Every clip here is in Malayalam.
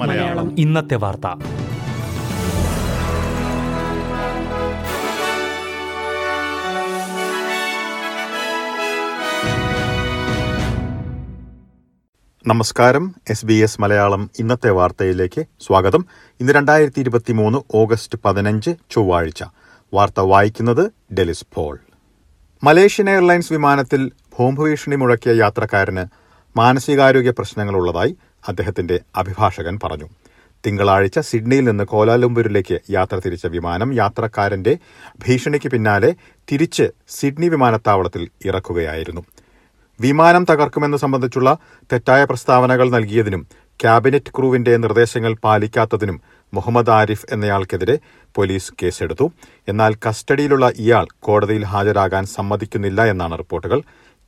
മലയാളം. ഇന്നത്തെ വാർത്ത. നമസ്കാരം. എസ് ബി എസ് മലയാളം ഇന്നത്തെ വാർത്തയിലേക്ക് സ്വാഗതം. ഇന്ന് രണ്ടായിരത്തി ഇരുപത്തി മൂന്ന് ഓഗസ്റ്റ് പതിനഞ്ച് ചൊവ്വാഴ്ച. വാർത്ത വായിക്കുന്നത് ഡെലിസ് പോൾ. മലേഷ്യൻ എയർലൈൻസ് വിമാനത്തിൽ ബോംബ് മുഴക്കിയ യാത്രക്കാരന് മാനസികാരോഗ്യ പ്രശ്നങ്ങളുള്ളതായി അദ്ദേഹത്തിന്റെ അഭിഭാഷകൻ പറഞ്ഞു. തിങ്കളാഴ്ച സിഡ്നിയിൽ നിന്ന് കോലാലംപൂരിലേക്ക് യാത്ര തിരിച്ച വിമാനം യാത്രക്കാരന്റെ ഭീഷണിക്ക് പിന്നാലെ തിരിച്ച് സിഡ്നി വിമാനത്താവളത്തിൽ ഇറക്കുകയായിരുന്നു. വിമാനം തകർക്കുമെന്ന് സംബന്ധിച്ചുള്ള തെറ്റായ പ്രസ്താവനകൾ നൽകിയതിനും ക്യാബിനറ്റ് ക്രൂവിന്റെ നിർദ്ദേശങ്ങൾ പാലിക്കാത്തതിനും മുഹമ്മദ് ആരിഫ് എന്നയാൾക്കെതിരെ പോലീസ് കേസെടുത്തു. എന്നാൽ കസ്റ്റഡിയിലുള്ള ഇയാൾ കോടതിയിൽ ഹാജരാകാൻ സമ്മതിക്കുന്നില്ല എന്നാണ് റിപ്പോർട്ടുകൾ.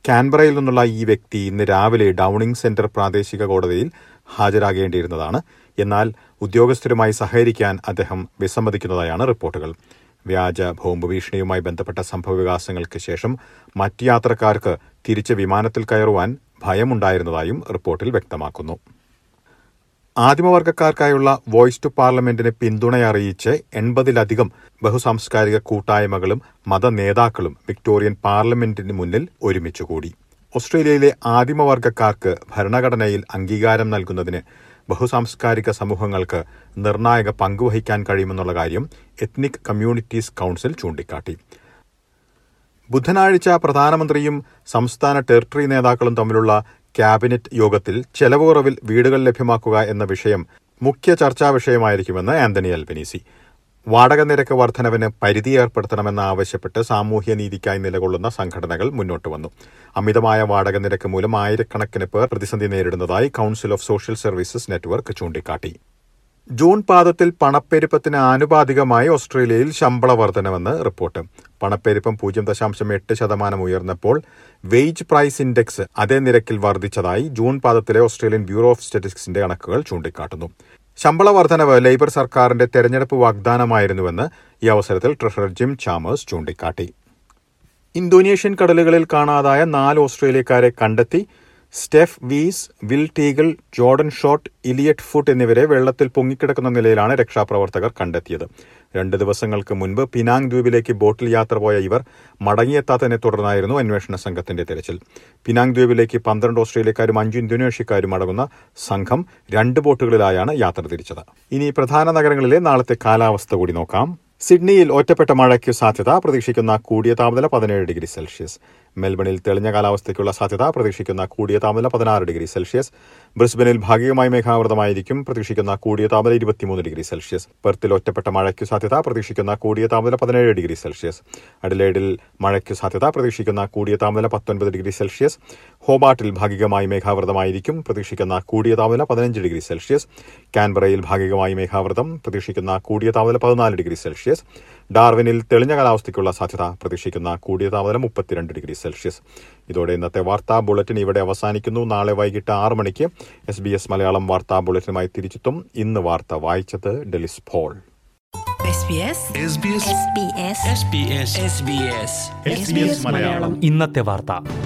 കാൻബറയിൽ നിന്നുള്ള ഈ വ്യക്തി ഇന്ന് രാവിലെ ഡൌണിംഗ് സെന്റർ പ്രാദേശിക കോടതിയിൽ ഹാജരാകേണ്ടിയിരുന്നതാണ്. എന്നാൽ ഉദ്യോഗസ്ഥരുമായി സഹകരിക്കാൻ അദ്ദേഹം വിസമ്മതിക്കുന്നതായാണ് റിപ്പോർട്ടുകൾ. വ്യാജ ബോംബ് ഭീഷണിയുമായി ബന്ധപ്പെട്ട സംഭവവികാസങ്ങൾക്ക് ശേഷം മറ്റ് യാത്രക്കാർക്ക് തിരിച്ച് വിമാനത്തിൽ കയറുവാൻ ഭയമുണ്ടായിരുന്നതായും റിപ്പോർട്ടിൽ വ്യക്തമാക്കുന്നു. ആദിമവർഗക്കാർക്കായുള്ള വോയിസ് ടു പാർലമെന്റിന് പിന്തുണയറിയിച്ച് എൺപതിലധികം ബഹുസാംസ്കാരിക കൂട്ടായ്മകളും മതനേതാക്കളും വിക്ടോറിയൻ പാർലമെന്റിന് മുന്നിൽ ഒരുമിച്ചുകൂടി. ഓസ്ട്രേലിയയിലെ ആദിമവർഗക്കാർക്ക് ഭരണഘടനയിൽ അംഗീകാരം നൽകുന്നതിന് ബഹുസാംസ്കാരിക സമൂഹങ്ങൾക്ക് നിർണായക പങ്കുവഹിക്കാൻ കഴിയുമെന്നുള്ള കാര്യം എത്നിക് കമ്മ്യൂണിറ്റീസ് കൌൺസിൽ ചൂണ്ടിക്കാട്ടി. ബുധനാഴ്ച പ്രധാനമന്ത്രിയും സംസ്ഥാന ടെറിട്ടറി നേതാക്കളും തമ്മിലുള്ള ക്യാബിനറ്റ് യോഗത്തിൽ ചെലവ് കുറവിൽ വീടുകൾ ലഭ്യമാക്കുക എന്ന വിഷയം മുഖ്യ ചർച്ചാ വിഷയമായിരിക്കുമെന്ന് ആന്റണി അൽബനീസി. വാടക നിരക്ക് വർധനവിന് പരിധി ഏർപ്പെടുത്തണമെന്ന് ആവശ്യപ്പെട്ട് സാമൂഹ്യ നീതിക്കായി നിലകൊള്ളുന്ന സംഘടനകൾ മുന്നോട്ട് വന്നു. അമിതമായ വാടക നിരക്ക് മൂലം ആയിരക്കണക്കിന് പേർ പ്രതിസന്ധി നേരിടുന്നതായി council of social services network ചൂണ്ടിക്കാട്ടി. ജൂൺ പാദത്തിൽ പണപ്പെരുപ്പത്തിന് ആനുപാതികമായി ഓസ്ട്രേലിയയിൽ ശമ്പള വർധനമെന്ന് റിപ്പോർട്ട്. പണപ്പെരുപ്പം പൂജ്യം ദശാംശം എട്ട് ശതമാനം ഉയർന്നപ്പോൾ വെയ്ജ് പ്രൈസ് ഇൻഡെക്സ് അതേ നിരക്കിൽ വർദ്ധിച്ചതായി ജൂൺ പാദത്തിലെ ഓസ്ട്രേലിയൻ ബ്യൂറോ ഓഫ് സ്റ്റാറ്റിസ്റ്റിക്സിന്റെ കണക്കുകൾ ചൂണ്ടിക്കാട്ടുന്നു. ശമ്പള വർധനവ് ലേബർ സർക്കാരിന്റെ തെരഞ്ഞെടുപ്പ് വാഗ്ദാനമായിരുന്നുവെന്ന് ഈ അവസരത്തിൽ ട്രഷറർ ജിം ചാമേഴ്സ് ചൂണ്ടിക്കാട്ടി. ഇന്തോനേഷ്യൻ കടലുകളിൽ കാണാതായ നാല് ഓസ്ട്രേലിയക്കാരെ കണ്ടെത്തി Steph Weis Will Teagle Jordan Short Elliot Foot എന്നിവരെ വെള്ളത്തിൽ പൊങ്ങിക്കിടക്കുന്ന നിലയിലാണ് രക്ഷാപ്രവർത്തകർ കണ്ടെത്തിയത്. രണ്ട് ദിവസങ്ങൾക്ക് മുൻപ് പിനാങ് ദ്വീപിലേക്ക് ബോട്ടിൽ യാത്ര പോയ ഇവർ മടങ്ങിയെത്താത്തതിനെ തുടർന്നായിരുന്നു അന്വേഷണ സംഘത്തിന്റെ തിരച്ചിൽ. പിനാങ് ദ്വീപിലേക്ക് പന്ത്രണ്ട് ഓസ്ട്രേലിയക്കാരും അഞ്ച് ഇന്തോനേഷ്യക്കാരും അടങ്ങുന്ന സംഘം രണ്ട് ബോട്ടുകളിലായാണ് യാത്ര തിരിച്ചത്. ഇനി പ്രധാന നഗരങ്ങളിലെ നാളത്തെ കാലാവസ്ഥ കൂടി നോക്കാം. സിഡ്നിയിൽ ഒറ്റപ്പെട്ട മഴയ്ക്ക് സാധ്യത പ്രതീക്ഷിക്കുന്ന കൂടിയ താപനില പതിനേഴ് ഡിഗ്രി സെൽഷ്യസ്. മെൽബണിൽ തെളിഞ്ഞ കാലാവസ്ഥയ്ക്കുള്ള സാധ്യത പ്രതീക്ഷിക്കുന്ന കൂടിയ താപനില പതിനാറ് ഡിഗ്രി സെൽഷ്യസ്. ബ്രിസ്ബനിൽ ഭാഗികമായി മേഘാവൃതമായിരിക്കും പ്രതീക്ഷിക്കുന്ന കൂടിയ താപനില ഇരുപത്തിമൂന്ന് ഡിഗ്രി സെൽഷ്യസ്. പെർത്തിൽ ഒറ്റപ്പെട്ട മഴയ്ക്ക് സാധ്യത പ്രതീക്ഷിക്കുന്ന കൂടിയ താപനില പതിനേഴ് ഡിഗ്രി സെൽഷ്യസ്. അഡിലേഡിൽ മഴയ്ക്ക് സാധ്യത പ്രതീക്ഷിക്കുന്ന കൂടിയ താപനില പത്തൊൻപത് ഡിഗ്രി സെൽഷ്യസ്. ഹോബാട്ടിൽ ഭാഗികമായി മേഘാവൃതമായിരിക്കും പ്രതീക്ഷിക്കുന്ന കൂടിയ താപനില പതിനഞ്ച് ഡിഗ്രി സെൽഷ്യസ്. കാൻബറയിൽ ഭാഗികമായി മേഘാവൃതം പ്രതീക്ഷിക്കുന്ന കൂടിയ താപനില പതിനാല് ഡിഗ്രി സെൽഷ്യസ്. ഡാർവിനിൽ തെളിഞ്ഞ കാലാവസ്ഥയ്ക്കുള്ള സാധ്യത പ്രതീക്ഷിക്കുന്ന കൂടിയ താപനില മുപ്പത്തിരണ്ട് ഡിഗ്രി സെൽഷ്യസ്. ഇതോടെ ഇന്നത്തെ വാർത്താ ബുള്ളറ്റിൻ ഇവിടെ അവസാനിക്കുന്നു. നാളെ വൈകിട്ട് ആറ് മണിക്ക് എസ് ബി എസ് മലയാളം വാർത്താ ബുള്ളറ്റിനുമായി തിരിച്ചെത്തും. ഇന്ന് വാർത്ത വായിച്ചത് ഡെലിസ് ഫോൾ മലയാളം. ഇന്നത്തെ വാർത്ത.